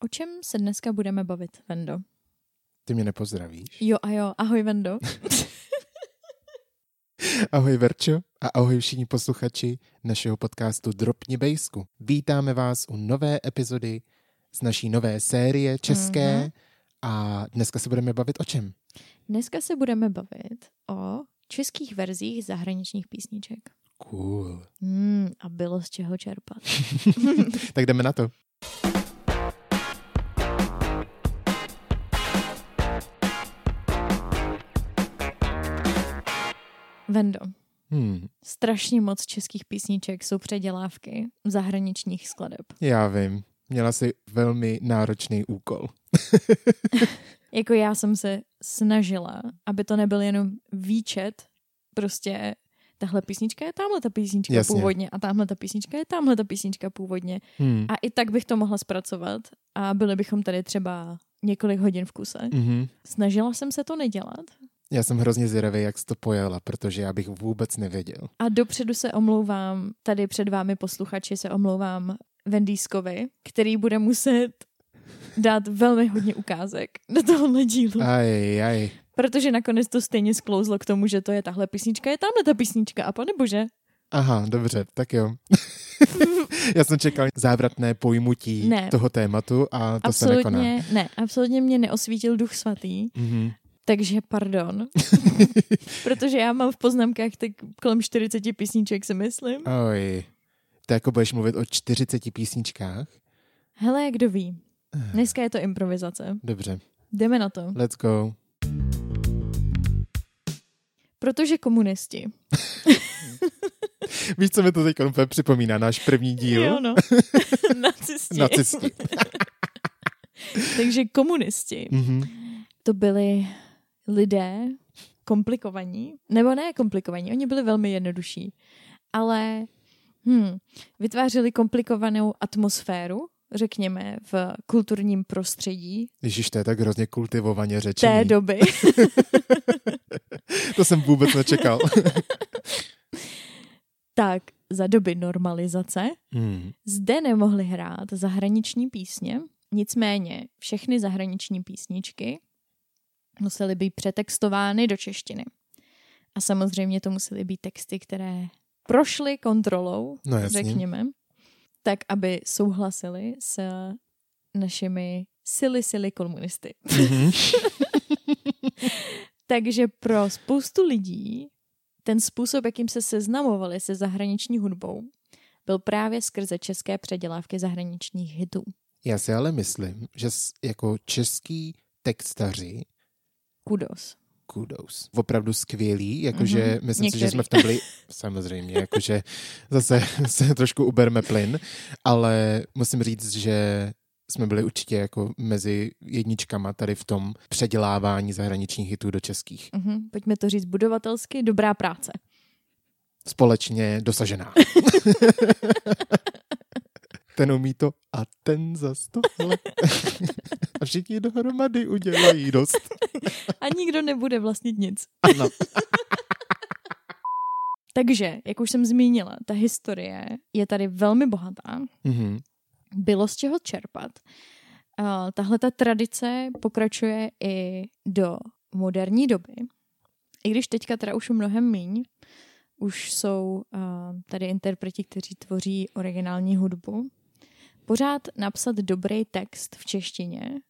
O čem se dneska budeme bavit, Vendo? Ty mě nepozdravíš. Jo a jo, ahoj Vendo. ahoj Verčo a ahoj všichni posluchači našeho podcastu Dropni Bejsku. Vítáme vás u nové epizody z naší nové série české mm-hmm. a dneska se budeme bavit o čem? Dneska se budeme bavit o českých verzích zahraničních písniček. Cool. Mm, a bylo z čeho čerpat. tak jdeme na to. Vendo. Hmm. Strašně moc českých písniček jsou předělávky zahraničních skladeb. Já vím. Měla jsi velmi náročný úkol. jako já jsem se snažila, aby to nebyl jenom výčet, prostě tahle písnička je tamhle ta písnička Jasně. původně a tamhle ta písnička je tamhle ta písnička původně. Hmm. A i tak bych to mohla zpracovat a byli bychom tady třeba několik hodin v kuse. Mm-hmm. Snažila jsem se to nedělat, já jsem hrozně zvědavý, jak jsi to pojela, protože já bych vůbec nevěděl. A dopředu se omlouvám, tady před vámi posluchači se omlouvám Vendýskovi, který bude muset dát velmi hodně ukázek do tohohle dílu. Aj, aj. Protože nakonec to stejně sklouzlo k tomu, že to je tahle písnička, je tamhle ta písnička a pane bože. Aha, dobře, tak jo. Já jsem čekal závratné pojmutí ne. toho tématu a to absolutně, se nekoná. Ne, absolutně mě neosvítil duch svatý. Mm-hmm. Takže pardon. Protože já mám v poznámkách tak kolem 40 písniček, si myslím. Oj. To jako budeš mluvit o 40 písničkách? Hele, kdo ví. Dneska je to improvizace. Dobře. Jdeme na to. Let's go. Protože komunisti. Víš, co mi to teď připomíná? Náš první díl? Jo, no. Nacisti. Nacisti. Takže komunisti. Mm-hmm. To byli lidé komplikovaní, nebo ne komplikovaní, oni byli velmi jednodušší, ale hm, vytvářeli komplikovanou atmosféru, řekněme, v kulturním prostředí. Ježíš, to je tak hrozně kultivovaně řečený. Té doby. to jsem vůbec nečekal. tak za doby normalizace hmm. zde nemohli hrát zahraniční písně, nicméně všechny zahraniční písničky musely být přetextovány do češtiny. A samozřejmě to musely být texty, které prošly kontrolou, no, řekněme, tak, aby souhlasili s našimi sily, sily komunisty. Mm-hmm. Takže pro spoustu lidí ten způsob, jakým se seznamovali se zahraniční hudbou, byl právě skrze české předělávky zahraničních hitů. Já si ale myslím, že jako český textaři Kudos. Kudos. Opravdu skvělý, jakože mm-hmm. myslím Některý. si, že jsme v tom byli, samozřejmě, jakože zase se trošku uberme plyn, ale musím říct, že jsme byli určitě jako mezi jedničkama tady v tom předělávání zahraničních hitů do českých. Mm-hmm. Pojďme to říct budovatelsky, dobrá práce. Společně dosažená. ten umí to a ten za to. a všichni dohromady udělají dost. A nikdo nebude vlastnit nic. Ano. Takže, jak už jsem zmínila, ta historie je tady velmi bohatá. Mm-hmm. Bylo z čeho čerpat. Uh, tahle ta tradice pokračuje i do moderní doby. I když teďka teda už mnohem míň, už jsou uh, tady interpreti, kteří tvoří originální hudbu, pořád napsat dobrý text v češtině.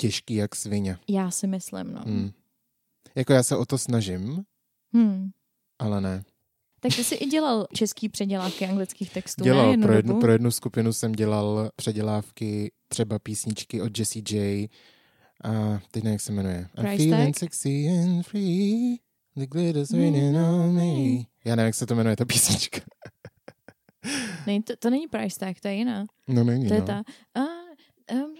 Těžký jak svině. Já si myslím, no. Hmm. Jako já se o to snažím, hmm. ale ne. Tak ty jsi i dělal český předělávky anglických textů, Dělal, ne? Jednu pro, jednu, pro jednu skupinu jsem dělal předělávky třeba písničky od Jessie J. A teď nevím, jak se jmenuje. I'm feeling sexy and free, the glitter's raining on me. Já nevím, jak se to jmenuje, ta písnička. Není to, to není price tag, to je jiná. No není, To je no. ta... A, um,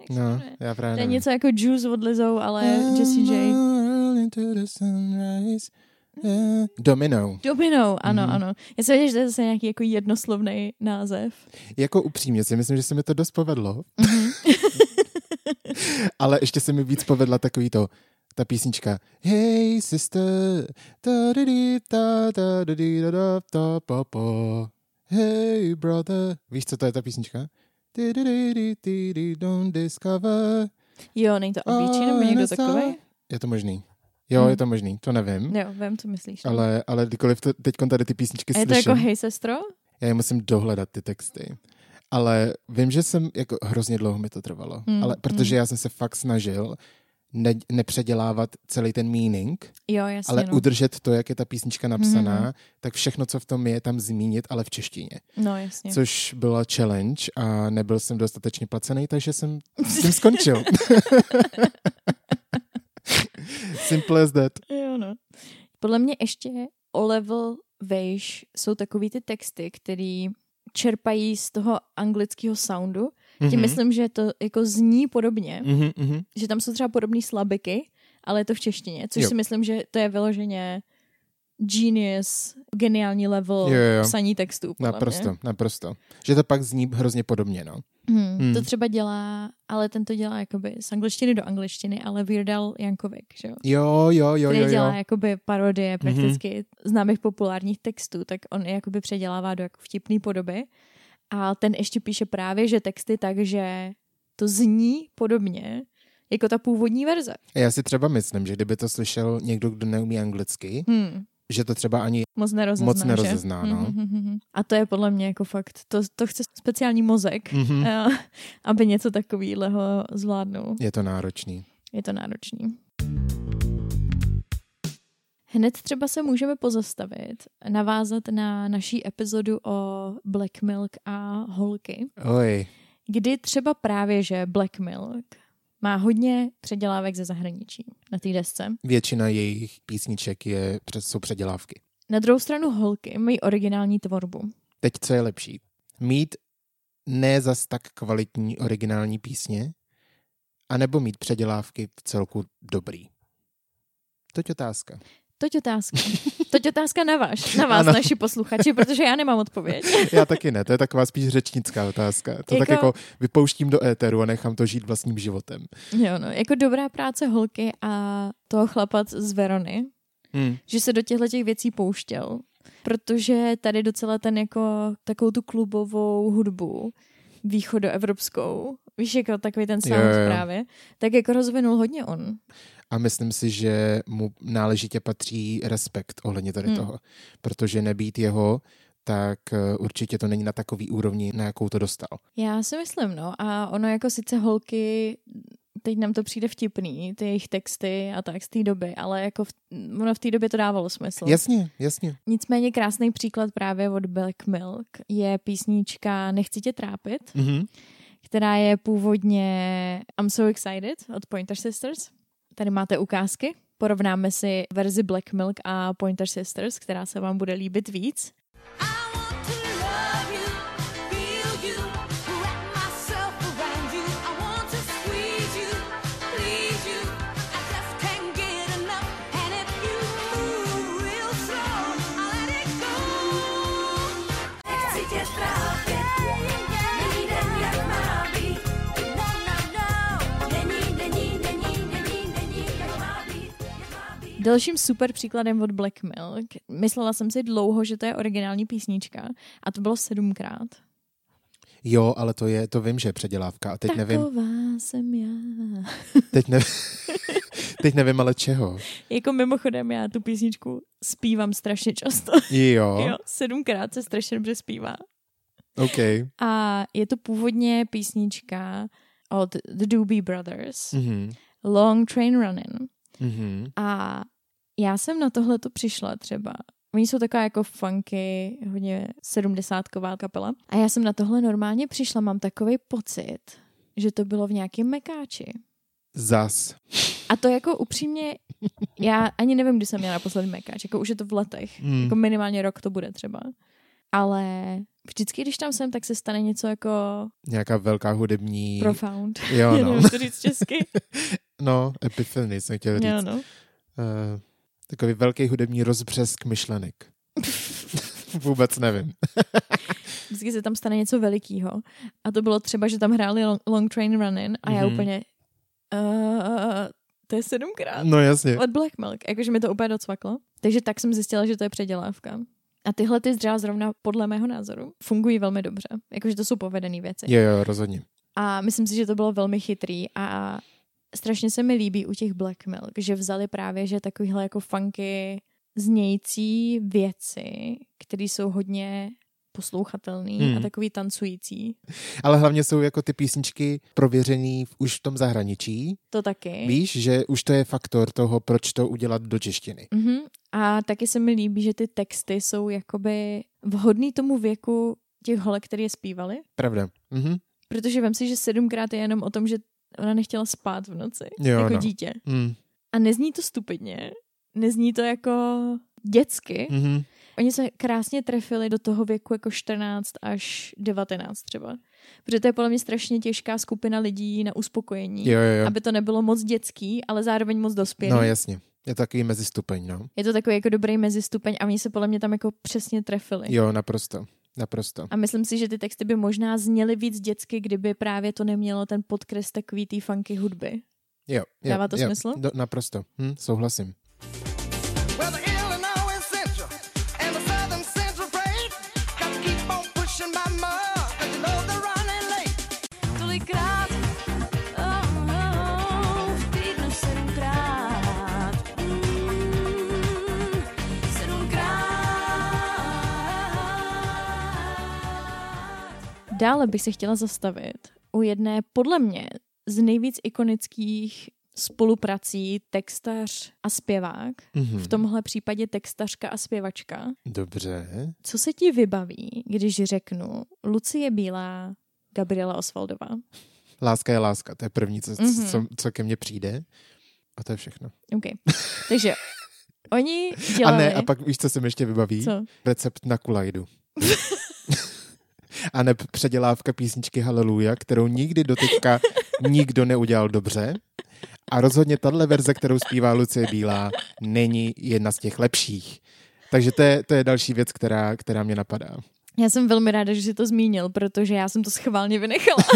jak no, se já právě to je nevím. něco jako Juice od Lizou, ale Jesse J. Eh, Domino. Domino, ano, mm. ano. Já si věděl, že to je zase nějaký jako jednoslovný název. Jako upřímně si myslím, že se mi to dost povedlo. Mm. ale ještě se mi víc povedla takový to, ta písnička Hey sister, ta da ta ta ta Hey brother. Víš, co to je ta písnička? Don't discover. Jo, není to Avicii nebo někdo takový? Je to možný. Jo, hmm. je to možný, to nevím. Jo, vím, co myslíš. Ale, ale kdykoliv to, teď tady ty písničky slyším. A je to jako Hej sestro? Já je musím dohledat ty texty. Ale vím, že jsem, jako hrozně dlouho mi to trvalo, hmm. ale protože hmm. já jsem se fakt snažil ne, nepředělávat celý ten meaning, jo, jasně, ale no. udržet to, jak je ta písnička napsaná, mm-hmm. tak všechno, co v tom je, tam zmínit, ale v češtině. No, jasně. Což byla challenge a nebyl jsem dostatečně placený, takže jsem s tím skončil. Simple as that. Jo, no. Podle mě ještě o level vejš jsou takový ty texty, který čerpají z toho anglického soundu. Tím mm-hmm. myslím, že to jako zní podobně. Mm-hmm. Že tam jsou třeba podobné slabiky, ale je to v češtině. Což jo. si myslím, že to je vyloženě genius, geniální level jo, jo. psaní textů. Naprosto, mě. naprosto. Že to pak zní hrozně podobně, no. Hmm, hmm. To třeba dělá, ale ten to dělá jakoby z angličtiny do angličtiny, ale Virdal Jankovic, že jo? Jo, jo, jo, Který jo, jo. dělá jakoby parodie mhm. prakticky mm-hmm. známých populárních textů, tak on je jakoby předělává do jako vtipný podoby. A ten ještě píše právě, že texty tak, že to zní podobně jako ta původní verze. Já si třeba myslím, že kdyby to slyšel někdo, kdo neumí anglicky, hmm že to třeba ani moc nerozezná. Moc nerozezná no. mm-hmm. A to je podle mě jako fakt, to, to chce speciální mozek, mm-hmm. aby něco takového zvládnul. Je to náročný. Je to náročný. Hned třeba se můžeme pozastavit, navázat na naší epizodu o Black Milk a holky. Oj. Kdy třeba právě, že Black Milk má hodně předělávek ze zahraničí na té desce. Většina jejich písniček je, jsou předělávky. Na druhou stranu holky mají originální tvorbu. Teď co je lepší? Mít ne zas tak kvalitní originální písně, anebo mít předělávky v celku dobrý? To je otázka. Toť otázka. Toť otázka na vás, na vás, ano. naši posluchači, protože já nemám odpověď. já taky ne, to je taková spíš řečnická otázka. To jako... tak jako vypouštím do éteru a nechám to žít vlastním životem. Jo, no, jako dobrá práce holky a toho chlapat z Verony, hmm. že se do těchto těch věcí pouštěl, protože tady docela ten jako takovou tu klubovou hudbu východoevropskou, víš, jako takový ten sound jo, jo. právě, tak jako rozvinul hodně on a myslím si, že mu náležitě patří respekt ohledně tady hmm. toho, protože nebýt jeho, tak eh, určitě to není na takový úrovni, na jakou to dostal. Já si myslím, no. A ono jako sice holky, teď nám to přijde vtipný, ty jejich texty a tak z té doby, ale jako v, ono v té době to dávalo smysl. Jasně, jasně. Nicméně krásný příklad právě od Black Milk je písnička Nechci tě trápit, mm-hmm. která je původně I'm So Excited od Pointer Sisters. Tady máte ukázky. Porovnáme si verzi Black Milk a Pointer Sisters, která se vám bude líbit víc. Dalším super příkladem od Black Milk, myslela jsem si dlouho, že to je originální písnička a to bylo sedmkrát. Jo, ale to je, to vím, že je předělávka. A teď Taková nevím. jsem já. Teď, ne, teď nevím, ale čeho. Jako mimochodem, já tu písničku zpívám strašně často. Jo. jo sedmkrát se strašně dobře zpívá. OK. A je to původně písnička od The Doobie Brothers. Mm-hmm. Long Train Running. Mm-hmm. A já jsem na tohle to přišla třeba. Oni jsou taková jako funky, hodně sedmdesátková kapela. A já jsem na tohle normálně přišla, mám takový pocit, že to bylo v nějakém mekáči. Zas. A to jako upřímně, já ani nevím, kdy jsem měla naposledy mekáč, jako už je to v letech, mm. jako minimálně rok to bude třeba. Ale vždycky, když tam jsem, tak se stane něco jako... Nějaká velká hudební... Profound. Jo, no. to říct česky. no, epiphany jsem chtěl říct. Jo, no. Uh, takový velký hudební rozbřesk myšlenek. Vůbec nevím. Vždycky se tam stane něco velikého. A to bylo třeba, že tam hráli Long, long Train Running a mm-hmm. já mhm. úplně... Uh, to je sedmkrát. No jasně. Od Black Milk. Jakože mi to úplně docvaklo. Takže tak jsem zjistila, že to je předělávka. A tyhle ty zdřela zrovna podle mého názoru fungují velmi dobře. Jakože to jsou povedené věci. Jo, jo, rozhodně. A myslím si, že to bylo velmi chytrý a strašně se mi líbí u těch Black Milk, že vzali právě, že takovýhle jako funky znějící věci, které jsou hodně poslouchatelný hmm. a takový tancující. Ale hlavně jsou jako ty písničky prověřený už v tom zahraničí. To taky. Víš, že už to je faktor toho, proč to udělat do češtiny. Mm-hmm. A taky se mi líbí, že ty texty jsou jakoby vhodný tomu věku těch holek, které je zpívali. Pravda. Mm-hmm. Protože vem si, že sedmkrát je jenom o tom, že ona nechtěla spát v noci. Jo, jako no. dítě. Mm. A nezní to stupidně. Nezní to jako dětsky. Mm-hmm. Oni se krásně trefili do toho věku jako 14 až 19 třeba. Protože to je podle mě strašně těžká skupina lidí na uspokojení. Jo, jo, jo. Aby to nebylo moc dětský, ale zároveň moc dospělý. No jasně. Je to takový mezistupeň, no. Je to takový jako dobrý mezistupeň a oni se podle mě tam jako přesně trefili. Jo, naprosto. Naprosto. A myslím si, že ty texty by možná zněly víc dětsky, kdyby právě to nemělo ten podkres takový té funky hudby. Jo. jo Dává to jo, smysl? Do, naprosto. Hm, souhlasím. Dále bych se chtěla zastavit u jedné, podle mě, z nejvíc ikonických spoluprací textař a zpěvák. Mm-hmm. V tomhle případě textařka a zpěvačka. Dobře. Co se ti vybaví, když řeknu Lucie Bílá, Gabriela Osvaldová? Láska je láska, to je první, co, mm-hmm. co, co ke mně přijde. A to je všechno. OK. Takže oni dělali... A ne, a pak víš, co se mi ještě vybaví? Co? Recept na kulajdu. a ne předělávka písničky Hallelujah, kterou nikdy doteďka nikdo neudělal dobře. A rozhodně tahle verze, kterou zpívá Lucie Bílá, není jedna z těch lepších. Takže to je, to je další věc, která, která mě napadá. Já jsem velmi ráda, že jsi to zmínil, protože já jsem to schválně vynechala.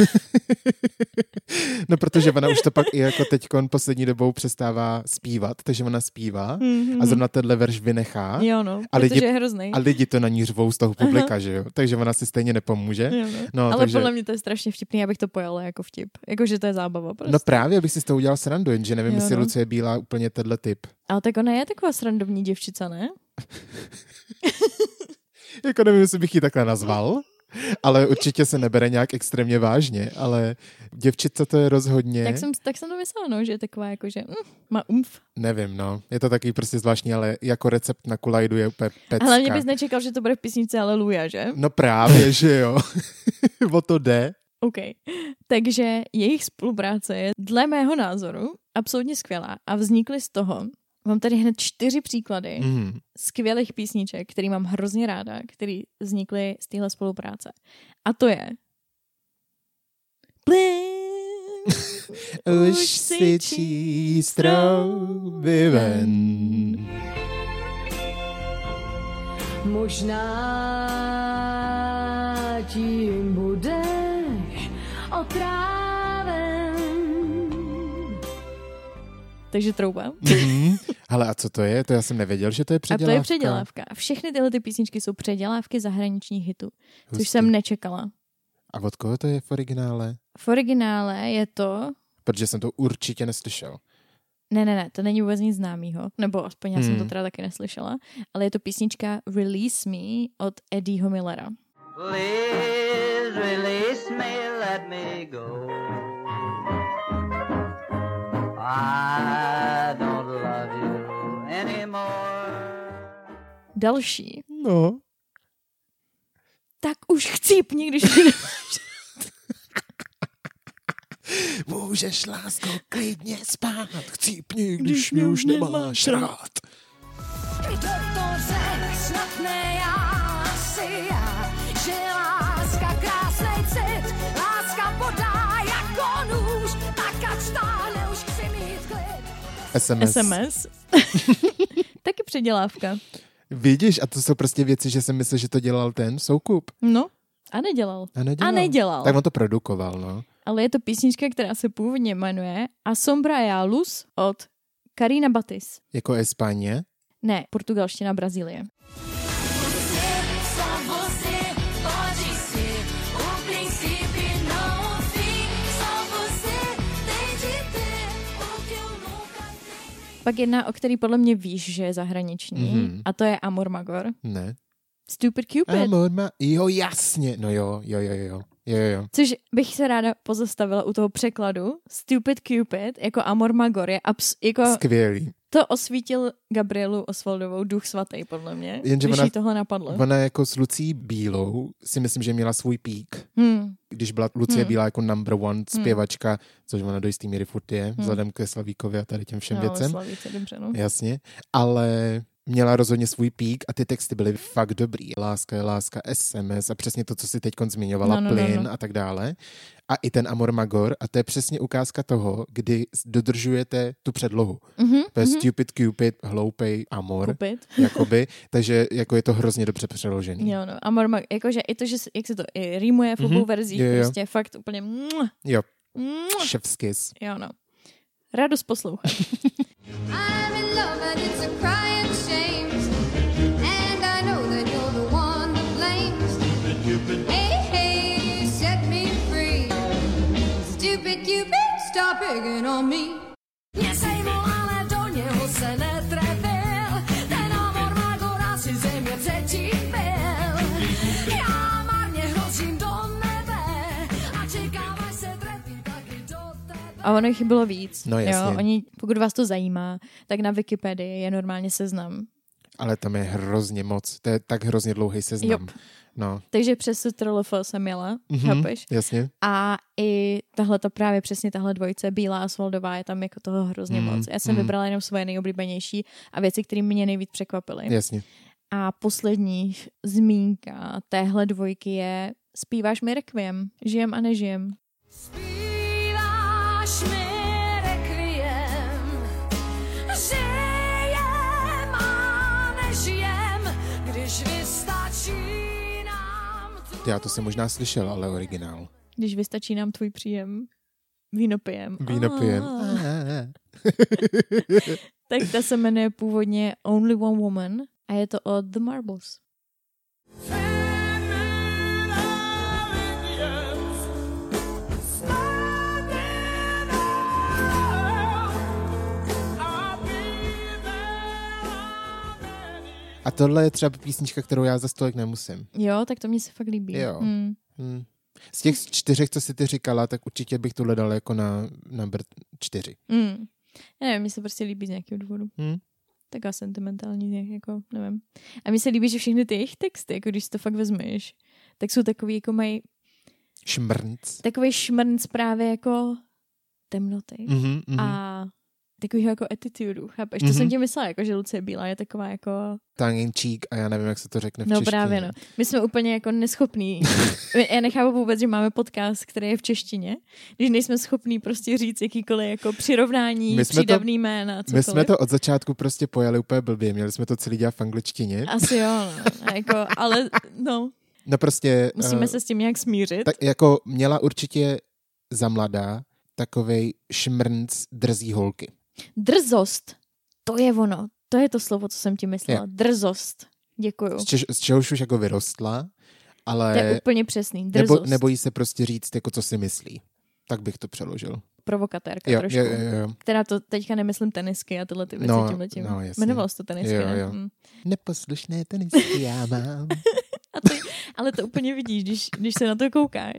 no, protože ona už to pak i jako teď poslední dobou přestává zpívat, takže ona zpívá mm-hmm. a zrovna tenhle verš vynechá. Jo, no, a lidi, je hrozný. A lidi to na ní řvou z toho publika, že jo? Takže ona si stejně nepomůže. Jo, no. No, Ale takže... podle mě to je strašně vtipný, abych to pojala jako vtip. Jako, že to je zábava prostě. No právě, abych si toho udělal srandu, jenže nevím, jo, jestli no. Lucie Bílá úplně tenhle typ. Ale tak ona je taková srandovní děvčica, ne? jako nevím, jestli bych ji takhle nazval, ale určitě se nebere nějak extrémně vážně, ale děvčice to je rozhodně... Tak jsem, tak jsem to myslela, no, že je taková jako, že mm, má umf. Nevím, no. Je to taky prostě zvláštní, ale jako recept na kulajdu je úplně pecka. Ale mě bys nečekal, že to bude v písničce Aleluja, že? No právě, že jo. o to jde. OK. Takže jejich spolupráce je dle mého názoru absolutně skvělá a vznikly z toho, Mám tady hned čtyři příklady mm. skvělých písniček, který mám hrozně ráda, který vznikly z téhle spolupráce. A to je Už si číst ven. Možná tím budeš Takže trouba. Mm-hmm. Ale a co to je? To já jsem nevěděl, že to je předělávka. A to je předělávka. Všechny tyhle ty písničky jsou předělávky zahraničních hitů, Hustý. což jsem nečekala. A od koho to je v originále? V originále je to... Protože jsem to určitě neslyšel. Ne, ne, ne, to není vůbec nic známého, nebo aspoň já hmm. jsem to hmm. teda taky neslyšela, ale je to písnička Release Me od Eddieho Millera. Please release me, let me go. I don't love you anymore. Další. No. Tak už chcípni, když Můžeš, lásko, klidně spát, chcípni, když, když mě už nemáš rád. Kdo to řek, snad ne já, SMS. SMS. Taky předělávka. Vidíš, a to jsou prostě věci, že jsem myslel, že to dělal ten Soukup. No, a nedělal. A nedělal. A nedělal. Tak on to produkoval, no. Ale je to písnička, která se původně jmenuje A Sombra e a Luz od Karina Batis. Jako Espaně? Ne, portugalština Brazílie. Pak jedna, o který podle mě víš, že je zahraniční, mm-hmm. a to je Amor Magor. Ne. Stupid Cupid. Amor ma- jo, jasně. No jo, jo, jo, jo. Jo, jo. Což bych se ráda pozastavila u toho překladu. Stupid Cupid jako Amor Magor je abs- jako... Skvělý. To osvítil Gabrielu Osvaldovou duch svatý, podle mě, Jenže když ona, jí tohle napadlo. Ona jako s Lucí Bílou si myslím, že měla svůj pík. Hmm. Když byla Lucie hmm. Bílá jako number one hmm. zpěvačka, hmm. což ona do jistý míry furt je, hmm. vzhledem ke Slavíkovi a tady těm všem no, věcem. Slavíce, dobře, no. Jasně. Ale měla rozhodně svůj pík a ty texty byly fakt dobrý. Láska je láska, SMS a přesně to, co si teď zmiňovala, no, no, plyn no, no. a tak dále. A i ten Amor Magor a to je přesně ukázka toho, kdy dodržujete tu předlohu. Mm-hmm, to je mm-hmm. stupid cupid, hloupej amor. Cupid. jakoby, takže jako je to hrozně dobře přeložený. Jo, no. Amor Magor, jakože i to, že jak se to i rýmuje v obou mm-hmm, verzích, jo, jo. prostě fakt úplně mua, Jo. Mua. Šefskis. Jo, no. Radost poslouchat. I'm in love and it's a crying sejmu, ale do něho se netrefil Ten amor má gora si země přečípil Já marně hrozím do nebe A čekám, až se trefí taky do tebe A ono jich bylo víc. No jasně. Jo, oni, pokud vás to zajímá, tak na Wikipedii je normálně seznam. Ale tam je hrozně moc. To je tak hrozně dlouhý seznam. Jop. No. Takže přes TRLF jsem měla, mm-hmm, chápeš? Jasně. A i tahle to právě přesně tahle dvojice, Bílá a Svoldová, je tam jako toho hrozně mm, moc. Já jsem mm. vybrala jenom svoje nejoblíbenější a věci, které mě nejvíc překvapily. Jasně. A poslední zmínka téhle dvojky je Zpíváš mi rekviem, žijem a nežijem. Zpíváš mi Já to jsem možná slyšel, ale originál. Když vystačí nám tvůj příjem, víno pijem. Víno pijem. tak ta se jmenuje původně Only One Woman a je to od The Marbles. A tohle je třeba písnička, kterou já za stolik nemusím. Jo, tak to mě se fakt líbí. Jo. Hmm. Hmm. Z těch čtyřech, co jsi ty říkala, tak určitě bych tohle dal jako na number čtyři. Hmm. Já nevím, mi se prostě líbí z nějakého důvodu. Hmm. Taká sentimentální, nějak, jako, nevím. A mi se líbí, že všechny ty jejich texty, jako když si to fakt vezmeš, tak jsou takový, jako mají šmrnc. Takový šmrnc právě jako temnoty. Mm-hmm, mm-hmm. A takového jako attitudu, chápeš? Mm-hmm. To jsem mhm. ti myslela, jako, že Lucie Bílá je taková jako... Cheek a já nevím, jak se to řekne v No češtině. právě, no. My jsme úplně jako neschopní. já nechápu vůbec, že máme podcast, který je v češtině, když nejsme schopní prostě říct jakýkoliv jako přirovnání, my jsme přídavný to, jména, cokoliv. My jsme to od začátku prostě pojali úplně blbě, měli jsme to celý dělat v angličtině. Asi jo, no. A jako, ale no. No prostě... Musíme uh, se s tím nějak smířit. Tak jako měla určitě za mladá takovej šmrnc drzí holky. Drzost, to je ono. To je to slovo, co jsem ti myslela. Je. Drzost. Děkuju. Z, čež, z čehož už jako vyrostla, ale... To je úplně přesný. Drzost. Nebo, nebojí se prostě říct, jako co si myslí. Tak bych to přeložil. Provokatérka jo, trošku. Jo, jo, jo. Která to teďka nemyslím tenisky a tyhle ty věci no, tímhletím. No, Jmenovalo se to tenisky, jo, jo. Hm. Neposlušné tenisky já mám. ale to úplně vidíš, když, když se na to koukáš,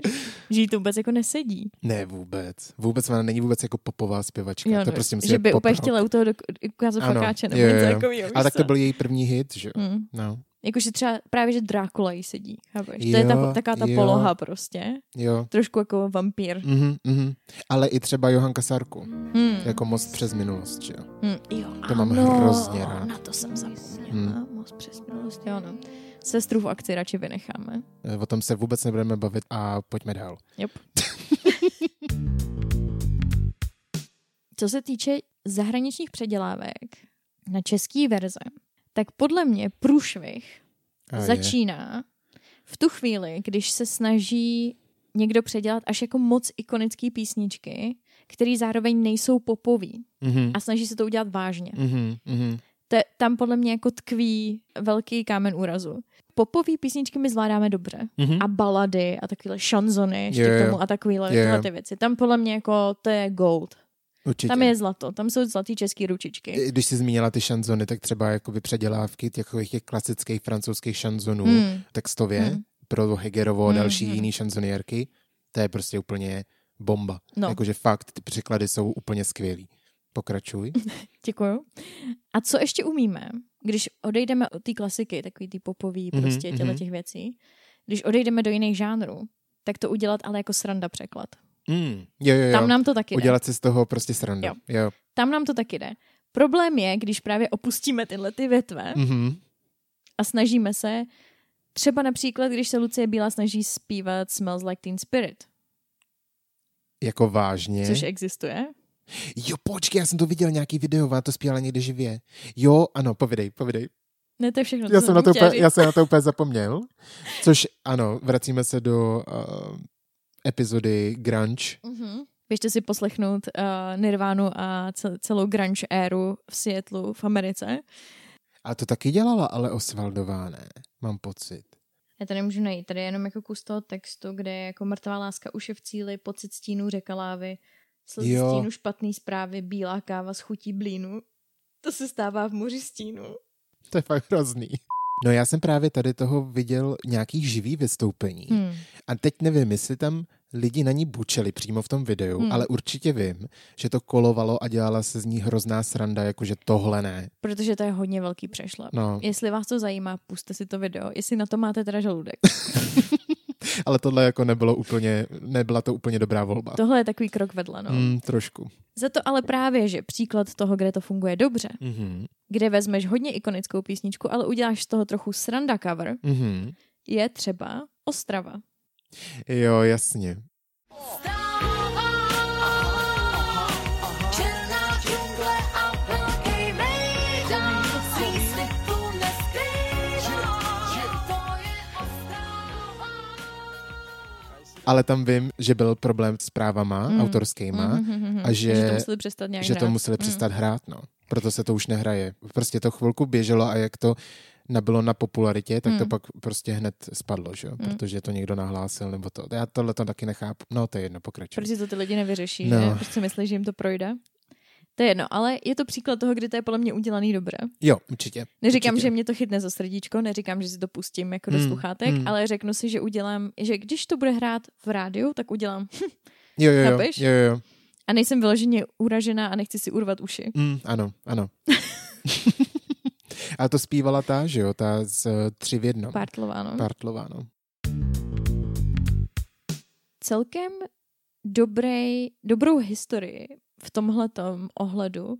že jí to vůbec jako nesedí. Ne, vůbec. Vůbec ona není vůbec jako popová zpěvačka. Jo, no, to prostě že by úplně chtěla u toho ukázat fakáče nebo něco takového. A tak to byl její první hit, že jo? Mm. No. Jakože třeba právě, že Drákula jí sedí, chápeš? Jo, to je ta, taká ta jo. poloha prostě. Jo. Trošku jako vampír. Mm-hmm, mm-hmm. Ale i třeba Johanka Sarku. Hmm. Jako most přes minulost, že jo? Hmm. Jo, To ano, mám hrozně rád. Na to jsem zapomněla. Hmm. Most přes minulost, jo no. Sestru v akci radši vynecháme. Eh, o tom se vůbec nebudeme bavit a pojďme dál. Yep. Co se týče zahraničních předělávek na český verze, tak podle mě průšvih a začíná je. v tu chvíli, když se snaží někdo předělat až jako moc ikonické písničky, které zároveň nejsou popový mm-hmm. a snaží se to udělat vážně. Mm-hmm. To, tam podle mě jako tkví velký kámen úrazu. Popový písničky my zvládáme dobře. Mm-hmm. A balady a takovéhle šanzony ještě yeah, k tomu a takovéhle yeah. ty věci. Tam podle mě jako to je gold. Určitě. Tam je zlato, tam jsou zlatý české ručičky. Když jsi zmínila ty šanzony, tak třeba jakoby předělávky těch, těch klasických francouzských šanzonů hmm. textově hmm. pro Hegerovo a hmm, další hmm. jiný šanzonierky, to je prostě úplně bomba. No. Jakože fakt, ty překlady jsou úplně skvělý. Pokračuj. Děkuju. A co ještě umíme, když odejdeme od té klasiky, takový ty popový, mm-hmm, prostě těle mm-hmm. těch věcí, když odejdeme do jiných žánrů, tak to udělat ale jako sranda překlad. Mm, jo, jo, jo. Tam nám to taky Udělat jde. si z toho prostě srandu. Jo. jo. Tam nám to taky jde. Problém je, když právě opustíme tyhle ty větve mm-hmm. a snažíme se, třeba například, když se Lucie Bílá snaží zpívat Smells Like Teen Spirit. Jako vážně? Což existuje. Jo, počkej, já jsem to viděl nějaký video, ona to zpívala někde živě. Jo, ano, povidej, povidej. Ne, to je všechno. Já, jsem na to úplně, já jsem na to úplně zapomněl. Což ano, vracíme se do uh, epizody Grunge. Uh-huh. Běžte si poslechnout uh, Nirvánu a celou grunge éru v Seattleu v Americe. A to taky dělala ale Osvaldová, ne? Mám pocit. Já to nemůžu najít. Tady je jenom jako kus toho textu, kde jako mrtvá láska už je v cíli, pocit stínu řeka lávy, slzy stínu špatný zprávy, bílá káva s chutí blínu. To se stává v moři stínu. To je fakt hrozný. No já jsem právě tady toho viděl nějaký živý vystoupení. Hmm. A teď nevím, jestli tam lidi na ní bučeli přímo v tom videu, hmm. ale určitě vím, že to kolovalo a dělala se z ní hrozná sranda, jakože tohle ne. Protože to je hodně velký přešlap. No. Jestli vás to zajímá, puste si to video. Jestli na to máte teda žaludek. ale tohle jako nebylo úplně, nebyla to úplně dobrá volba. Tohle je takový krok vedle, no. Mm, trošku. Za to ale právě, že příklad toho, kde to funguje dobře, mm-hmm. kde vezmeš hodně ikonickou písničku, ale uděláš z toho trochu sranda cover, mm-hmm. je třeba Ostrava. Jo, jasně. Ale tam vím, že byl problém s právama mm. autorskýma mm, mm, mm, a že, že to museli přestat, nějak že hrát. to museli přestat mm. hrát. No. Proto se to už nehraje. Prostě to chvilku běželo a jak to nabylo na popularitě, tak mm. to hmm. pak prostě hned spadlo, že? Mm. protože to někdo nahlásil nebo to. Já tohle to taky nechápu. No, to je jedno, pokračuj. Protože to ty lidi nevyřeší, no. že? Prostě myslí, že jim to projde. To je jedno, ale je to příklad toho, kdy to je podle mě udělaný dobře. Jo, určitě. Neříkám, určitě. že mě to chytne za srdíčko, neříkám, že si to pustím jako mm, do hmm, sluchátek, mm. ale řeknu si, že udělám, že když to bude hrát v rádiu, tak udělám. jo, jo, jo, jo, jo. A nejsem vyloženě uražená a nechci si urvat uši. Mm, ano, ano. A to zpívala ta, že jo, ta z uh, Tři v jednom. Partlová, no. Partlová, no. Celkem dobrý, dobrou historii v tomhle ohledu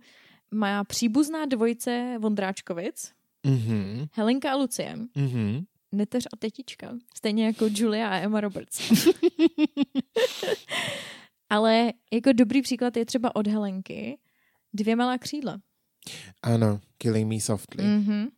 má příbuzná dvojice Vondráčkovic, mm-hmm. Helenka a Lucie. Mm-hmm. Neteř a tetička. Stejně jako Julia a Emma Roberts. Ale jako dobrý příklad je třeba od Helenky Dvě malá křídla. Ano, Killing Me Softly. Mm-hmm.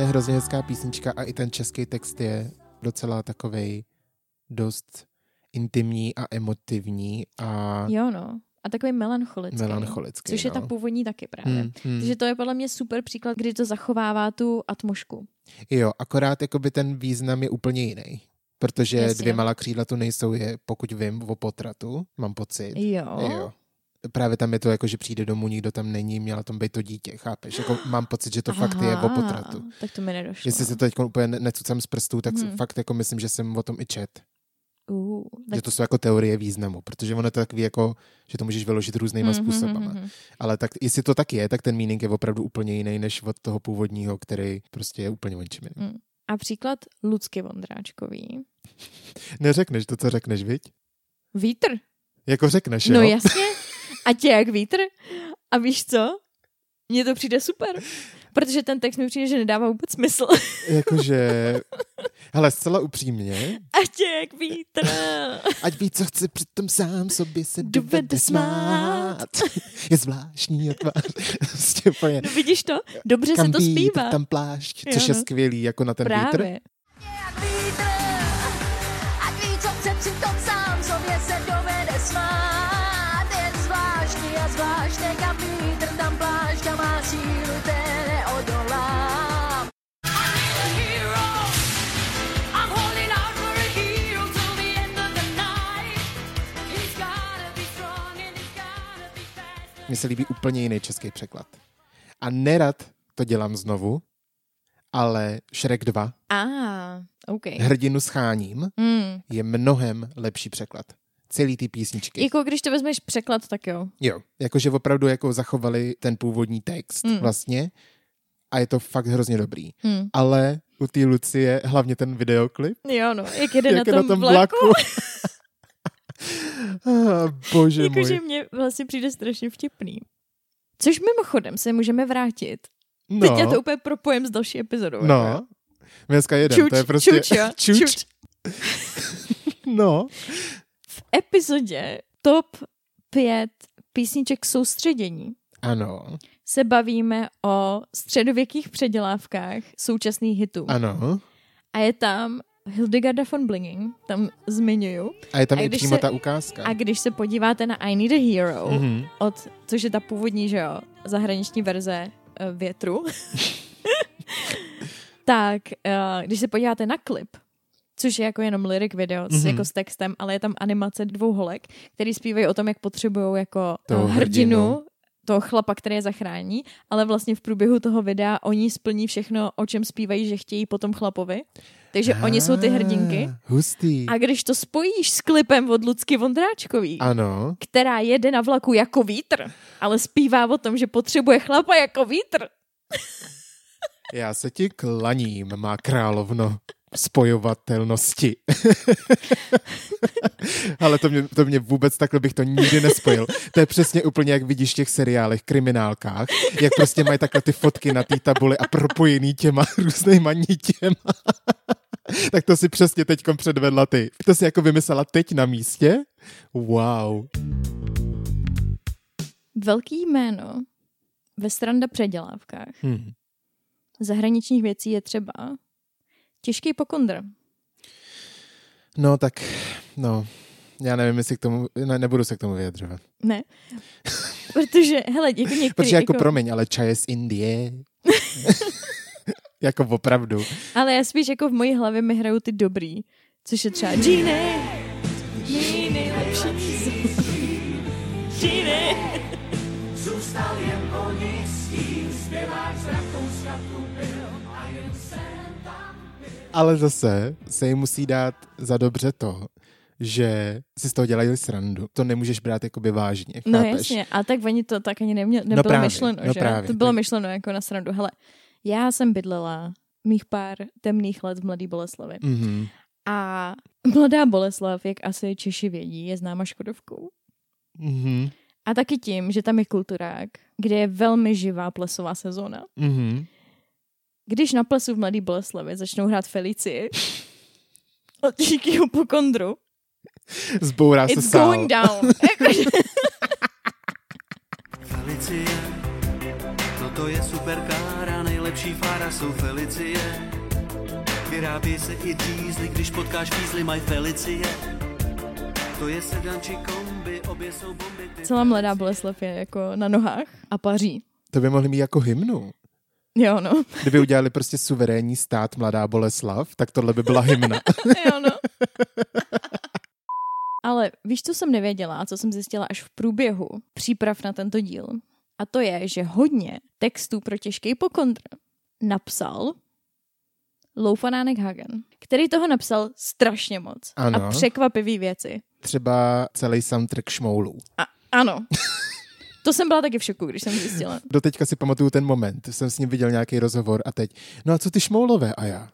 To je hrozně hezká písnička a i ten český text je docela takovej dost intimní a emotivní. A... Jo, no. A takový melancholický. Melancholický, Což je no. ta původní taky právě. Hmm, hmm. Takže to je podle mě super příklad, kdy to zachovává tu atmošku. Jo, akorát jakoby ten význam je úplně jiný. Protože Jasně. dvě malá křídla tu nejsou, je, pokud vím, o potratu, mám pocit. Jo. jo. Právě tam je to jako, že přijde domů, nikdo tam není, měla tam být to dítě, chápeš? Jako mám pocit, že to Aha, fakt je o potratu. Tak to mi nedošlo. Jestli se to teď úplně necucám z prstů, tak hmm. fakt jako myslím, že jsem o tom i čet. Uh, tak... Že to jsou jako teorie významu, protože ono je to takový jako, že to můžeš vyložit různýma mm-hmm, způsobama. Mm-hmm. Ale tak, jestli to tak je, tak ten meaning je opravdu úplně jiný než od toho původního, který prostě je úplně o mm. A příklad Lucky Vondráčkový. Neřekneš to, co řekneš, viď? Vítr. Jako řekneš, no jo? No jasně. A tě jak vítr. A víš co? Mně to přijde super. Protože ten text mi přijde, že nedává vůbec smysl. Jakože, hele, zcela upřímně. Ať je jak vítr. Ať ví, co chce, přitom sám sobě se dovede smát. Je zvláštní tvář. Prostě no vidíš to? Dobře Kam se to zpívá. tam plášť, což jo, no. je skvělý, jako na ten Právě. vítr. Mně se líbí úplně jiný český překlad. A nerad to dělám znovu, ale Shrek 2, Ah, OK. Hrdinu scháním, Mm. je mnohem lepší překlad. Celý ty písničky. Jako když to vezmeš překlad, tak jo. Jo, jakože opravdu jako zachovali ten původní text Mm. vlastně a je to fakt hrozně dobrý. Mm. Ale u té Lucie hlavně ten videoklip, Jo, no, jak jede jak na tom, na tom vlaku. vlaku. ah, bože Jakože můj. mně vlastně přijde strašně vtipný. Což mimochodem se můžeme vrátit. No, Teď já to úplně propojem s další epizodou. jako no. My dneska jedem, Čuč, to je prostě... čuč, jo, čuč. čuč. No, V epizodě top 5 písniček soustředění ano, se bavíme o středověkých předělávkách současných hitů. ano. A je tam Hildegarda von Blinging, tam zmiňuju. A je tam A i přímo se- ta ukázka. A když se podíváte na I Need a Hero, Mhm. od, což je ta původní, že jo, zahraniční verze uh, větru, tak uh, když se podíváte na klip, což je jako jenom lyric video Mhm. mm-hmm. jako s textem, ale je tam animace dvou holek, který zpívají o tom, jak potřebují jako uh, hrdinu, hrdinu. Toho chlapa, který je zachrání, ale vlastně v průběhu toho videa oni splní všechno, o čem zpívají, že chtějí potom chlapovi. Takže oni jsou ty hrdinky. Ah, Hustý. A když to spojíš s klipem od Lucky Vondráčkový, Ano. která jede na vlaku jako vítr, ale zpívá o tom, že potřebuje chlapa jako vítr. Já se ti klaním, má královno spojovatelnosti. Ale to mě, to mě vůbec takhle bych to nikdy nespojil. To je přesně úplně jak vidíš v těch seriálech, kriminálkách, jak prostě mají takhle ty fotky na té tabuli a propojený těma různýma nitěma. tak to si přesně teďkom předvedla ty. To si jako vymyslela teď na místě? Wow. Velký jméno ve stranda předělávkách Hmm. zahraničních věcí je třeba těžký pokondr. No tak, no, já nevím, jestli k tomu, ne, nebudu se k tomu vyjadřovat. Ne, protože, hele, jako některý, Protože jako, promiň, ale čaj je z Indie. jako opravdu. ale já spíš jako v mojí hlavě mi hrajou ty dobrý, což je třeba Genie, mý nejlepší Genie. Ale zase se jim musí dát za dobře to, že si z toho dělají srandu. To nemůžeš brát jakoby vážně, No chápeš? jasně, a tak oni to tak ani neměli, nebylo právě, myšleno, no že? právě, to bylo tak- myšleno jako na srandu. Hele, já jsem bydlela mých pár temných let v Mladý Boleslavi. Mhm. A Mladá Boleslav, jak asi Češi vědí, je známa Škodovkou. Mhm. A taky tím, že tam je kulturák, kde je velmi živá plesová sezóna. Mhm. Když na plesu v Mladý Boleslavi začnou hrát Felicii od Tíkyho pokondru, Zbourá se it's sál. going down. Felicie, no to je superkára, nejlepší fára jsou Felicie. Vyrábí se i dízly, když potkáš fízly, mají Felicie. To je sedan či kombi, obě jsou bomby. Celá Mladá Boleslav je jako na nohách a paří. To by mohli mít jako hymnu. Jo, no. Kdyby udělali prostě suverénní stát Mladá Boleslav, tak tohle by byla hymna. jo, no. Ale víš, co jsem nevěděla a co jsem zjistila až v průběhu příprav na tento díl? A to je, že hodně textů pro těžký pokondr napsal Loufanánek Hagen, který toho napsal strašně moc. Ano. A překvapivý věci. Třeba celý soundtrack šmoulů. A, ano. To jsem byla taky v šoku, když jsem zjistila. Doteďka si pamatuju ten moment, jsem s ním viděl nějaký rozhovor a teď, no a co ty šmoulové? A já,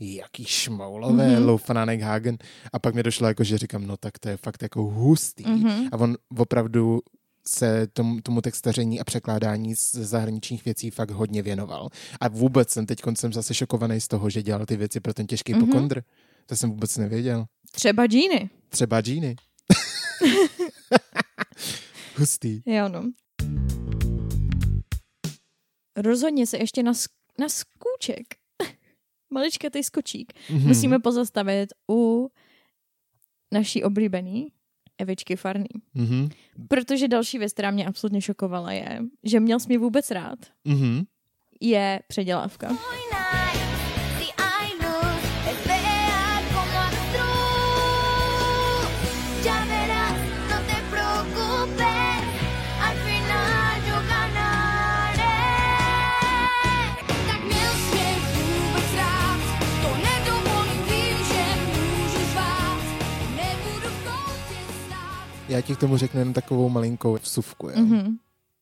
jaký šmoulové, Mhm. mm-hmm. Loufanánek Hagen. A pak mi došlo jako, že říkám, no tak to je fakt jako hustý. Mhm. Mm-hmm. A on opravdu se tomu, tomu textaření a překládání z zahraničních věcí fakt hodně věnoval. A vůbec jsem teď jsem zase šokovaný z toho, že dělal ty věci pro ten těžký Mhm. mm-hmm. pokondr. To jsem vůbec nevěděl. Třeba Genie. Třeba Genie. Hustý. Jo, no. Rozhodně se ještě na, sk- na skůček, maličkatý skočík, Mhm. musíme pozastavit u naší oblíbený Evičky Farný. Mhm. Protože další věc, která mě absolutně šokovala, je, že měl jsi mě vůbec rád, Mhm. je předělávka. Muy Já ti k tomu řeknu jen takovou malinkou vsuvku, jo. Mhm.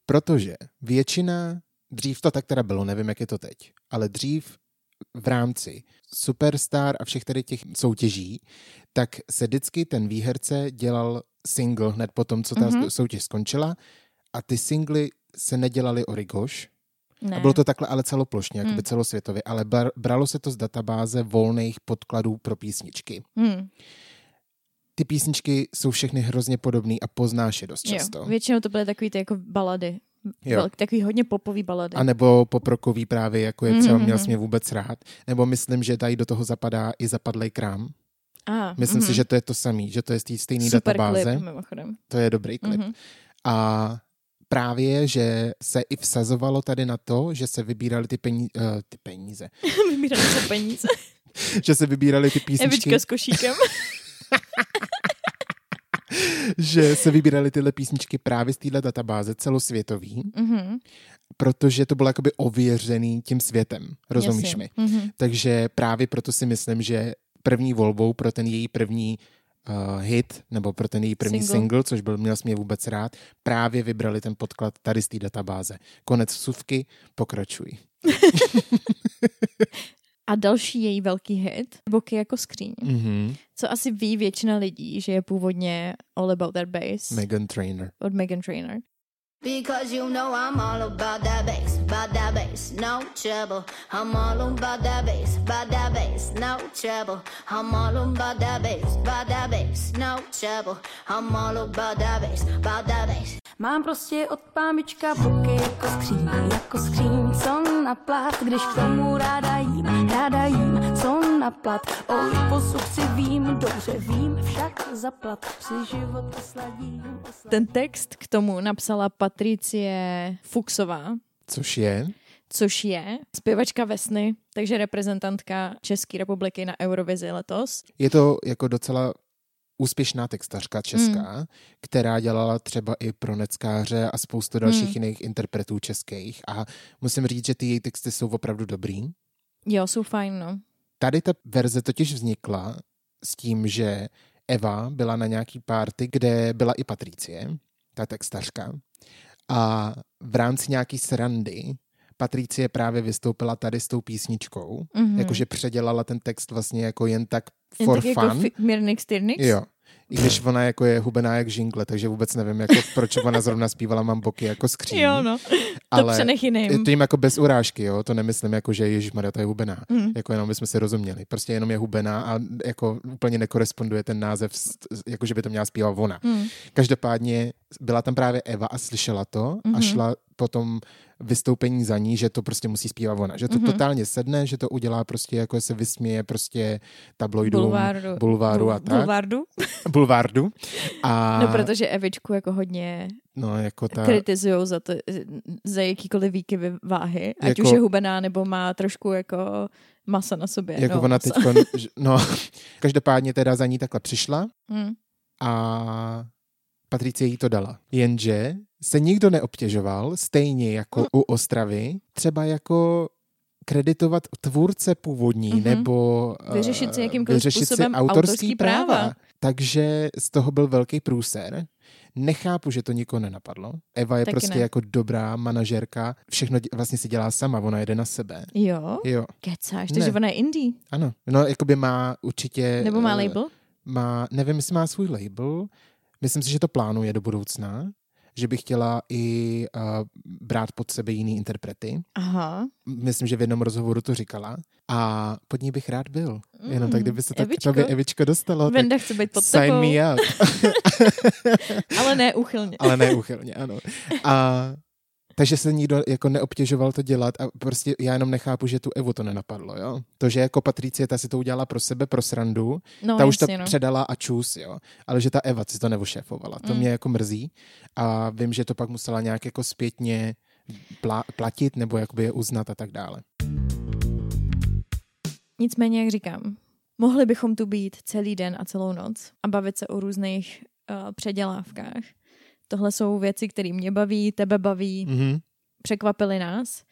Protože většina, dřív to tak teda bylo, nevím, jak je to teď, ale dřív v rámci Superstar a všech tady těch soutěží, tak se vždycky ten výherce dělal single hned po tom, co ta Mhm. mm-hmm. soutěž skončila a ty singly se nedělaly o Rigoš, Ne. a bylo to takhle ale celoplošně, jakoby Hmm. celosvětově, ale bralo se to z databáze volných podkladů pro písničky. Hmm. Ty písničky jsou všechny hrozně podobné a poznáš je dost často. Jo. Většinou to byly takový ty jako balady. Jo. Takový hodně popový balady. A nebo poprokový právě, jako je třeba Mhm, Měl mhm. jsi mě vůbec rád. Nebo myslím, že tady do toho zapadá i zapadlej krám. A, Myslím si, mhm. že to je to samý, že to je z té stejné databáze. klip, mimochodem. To je dobrý klip. Mhm. A právě, že se i vsazovalo tady na to, že se vybírali ty, peníze, uh, ty peníze, Vybírali se peníze. že se vybírali ty písničky, Evička s košíkem. že se vybírali tyhle písničky právě z téhle databáze celosvětový, Mhm. protože to bylo jakoby ověřený tím světem, rozumíš Jasně. mi? Mhm. Takže právě proto si myslím, že první volbou pro ten její první uh, hit, nebo pro ten její první Single. single. single, což byl Měl jsi mě vůbec rád, právě vybrali ten podklad tady z té databáze. Konec vsuvky, pokračuj. A další její velký hit, Boky jako skříň. Mm-hmm. Co asi ví většina lidí, že je původně All About That Bass Megan Trainer. od Megan Trainor. Because you know I'm all about that bass, about that bass, no trouble. I'm all about that bass, about that bass, no trouble. I'm all about that bass, about that bass, no trouble. I'm all about that bass, about that bass. Mám prostě od pámička boky jako skříň, jako skříň, co na plat, když k tomu ráda jím, ráda jím, co na plat. O liposu si vím, dobře vím, však zaplat, si život osladím. osladím. Ten text k tomu napsala Patricie Fuxová, Což je, což je zpěvačka Vesny, takže reprezentantka České republiky na Eurovizi letos. je to jako docela úspěšná textařka česká, mm. která dělala třeba i pro neckáře a spoustu dalších Mm. jiných interpretů českých. A musím říct, že ty její texty jsou opravdu dobrý. Jo, jsou fajn, no. Tady ta verze totiž vznikla s tím, že Eva byla na nějaký party, kde byla i Patricie, ta textařka. A v rámci nějaký srandy Patricie právě vystoupila tady s tou písničkou, Mhm. mm-hmm. jakože předělala ten text vlastně jako jen tak for tak jako fun. fi- Mirnix Tyrnix? Jo. I když ona jako je hubená jak žingle, takže vůbec nevím, jako proč ona zrovna zpívala mám boky jako skříň. Jo, no. To ale přenech jiným. to jim jako bez urážky, jo, to nemyslím jako, že Ježíš Maria to je hubená. Mm. Jako jenom bychom si rozuměli. Prostě jenom je hubená a jako úplně nekoresponduje ten název, jako že by to měla zpívat ona. Mm. Každopádně byla tam právě Eva a slyšela to mm-hmm. a Mhm. šla potom vystoupení za ní, že to prostě musí zpívat ona. Že to Mhm. mm-hmm. totálně sedne, že to udělá prostě jako se vysměje prostě tabloidům, Bulváru. bulváru a tak. Bulvardu. bulvárdu. A No, protože Evičku jako hodně no, jako ta, kritizujou za, to, za jakýkoliv výkyvy váhy, ať Jako- už je hubená, nebo má trošku jako masa na sobě. jako no, ona masa. teď, no, každopádně teda za ní takhle přišla Mm. a Patricie jí to dala. Jenže se nikdo neobtěžoval, stejně jako u Ostravy, třeba jako kreditovat tvůrce původní Mhm. nebo eh, Vyřešit si jakýmkoliv vyřešit si způsobem autorský autorský práva. práva. Takže z toho byl velký průser. Nechápu, že to nikoho nenapadlo. Eva je Taky prostě ne. jako dobrá manažerka, všechno dě- vlastně si dělá sama, ona jede na sebe. Jo? Jo, Kecáš, takže ona je indie. ano. No, jakoby má určitě... Nebo má eh, label? má, nevím, jestli má svůj label, myslím si, že to plánuje do budoucna, že by chtěla i uh, brát pod sebe jiný interprety. Aha. Myslím, že v jednom rozhovoru to říkala. A pod ní bych rád byl. Jenom tak, Mm, kdyby se tak Evičko? tobě Evičko dostalo, Venda chce být pod sign tebou, me up. ale ne úchylně. Ale ne uchylně, ano. A takže se nikdo jako neobtěžoval to dělat a prostě já jenom nechápu, že tu Evu to nenapadlo, jo. To, že jako Patricie ta si to udělala pro sebe, pro srandu, No, ta už to no. předala a čus, jo. Ale že ta Eva si to nevošéfovala. To Mm. mě jako mrzí. A vím, že to pak musela nějak jako zpětně pla- platit nebo jakoby je uznat a tak dále. Nicméně, jak říkám, mohli bychom tu být celý den a celou noc a bavit se o různých uh, předělávkách. Tohle jsou věci, které mě baví, tebe baví, Mm-hmm. překvapily nás,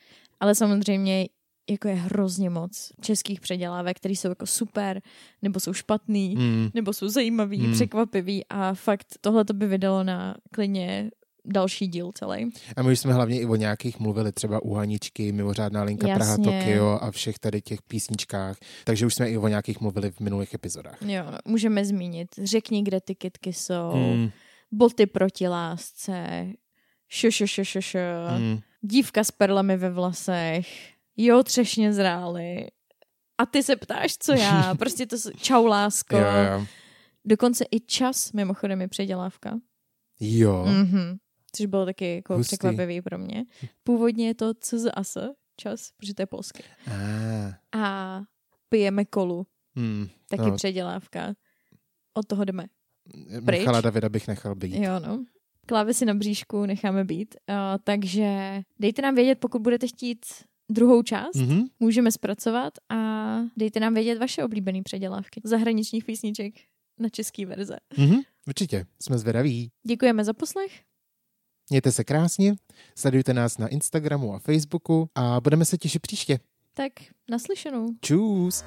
ale samozřejmě jako je hrozně moc českých předělávek, které jsou jako super, nebo jsou špatný, mm. nebo jsou zajímavý, mm. překvapivý a fakt tohle to by vydalo na klidně další díl celý. A my už jsme hlavně i o nějakých mluvili, třeba u Haničky, Mimořádná linka Jasně. Praha, Tokio a všech tady těch písničkách, takže už jsme i o nějakých mluvili v minulých epizodách. Jo, můžeme zmínit, řekni, kde ty kitky jsou, mm. Boty proti lásce, šo, šo, šo, šo, šo. Mm. dívka s perlami ve vlasech, jo, třešně zrály. A ty se ptáš, co já, prostě to čau lásko. Jo, jo. Dokonce i čas, mimochodem, je předělávka. Jo. Mm-hmm což bylo taky jako Hustý. překvapivý pro mě. Původně je to CZAS čas, protože to je polské. Ah. A pijeme kolu. Hmm, taky no. předělávka. Od toho jdeme. Pryč. Michala Davida bych nechal být. Jo, no. Klávesy na bříšku necháme být. Uh, takže dejte nám vědět, pokud budete chtít druhou část, mm-hmm. můžeme zpracovat a dejte nám vědět vaše oblíbené předělávky zahraničních písniček na český verze. Mm-hmm, určitě, jsme zvědaví. Děkujeme za poslech. Mějte se krásně, sledujte nás na Instagramu a Facebooku a budeme se těšit příště. Tak naslyšenou. Čus.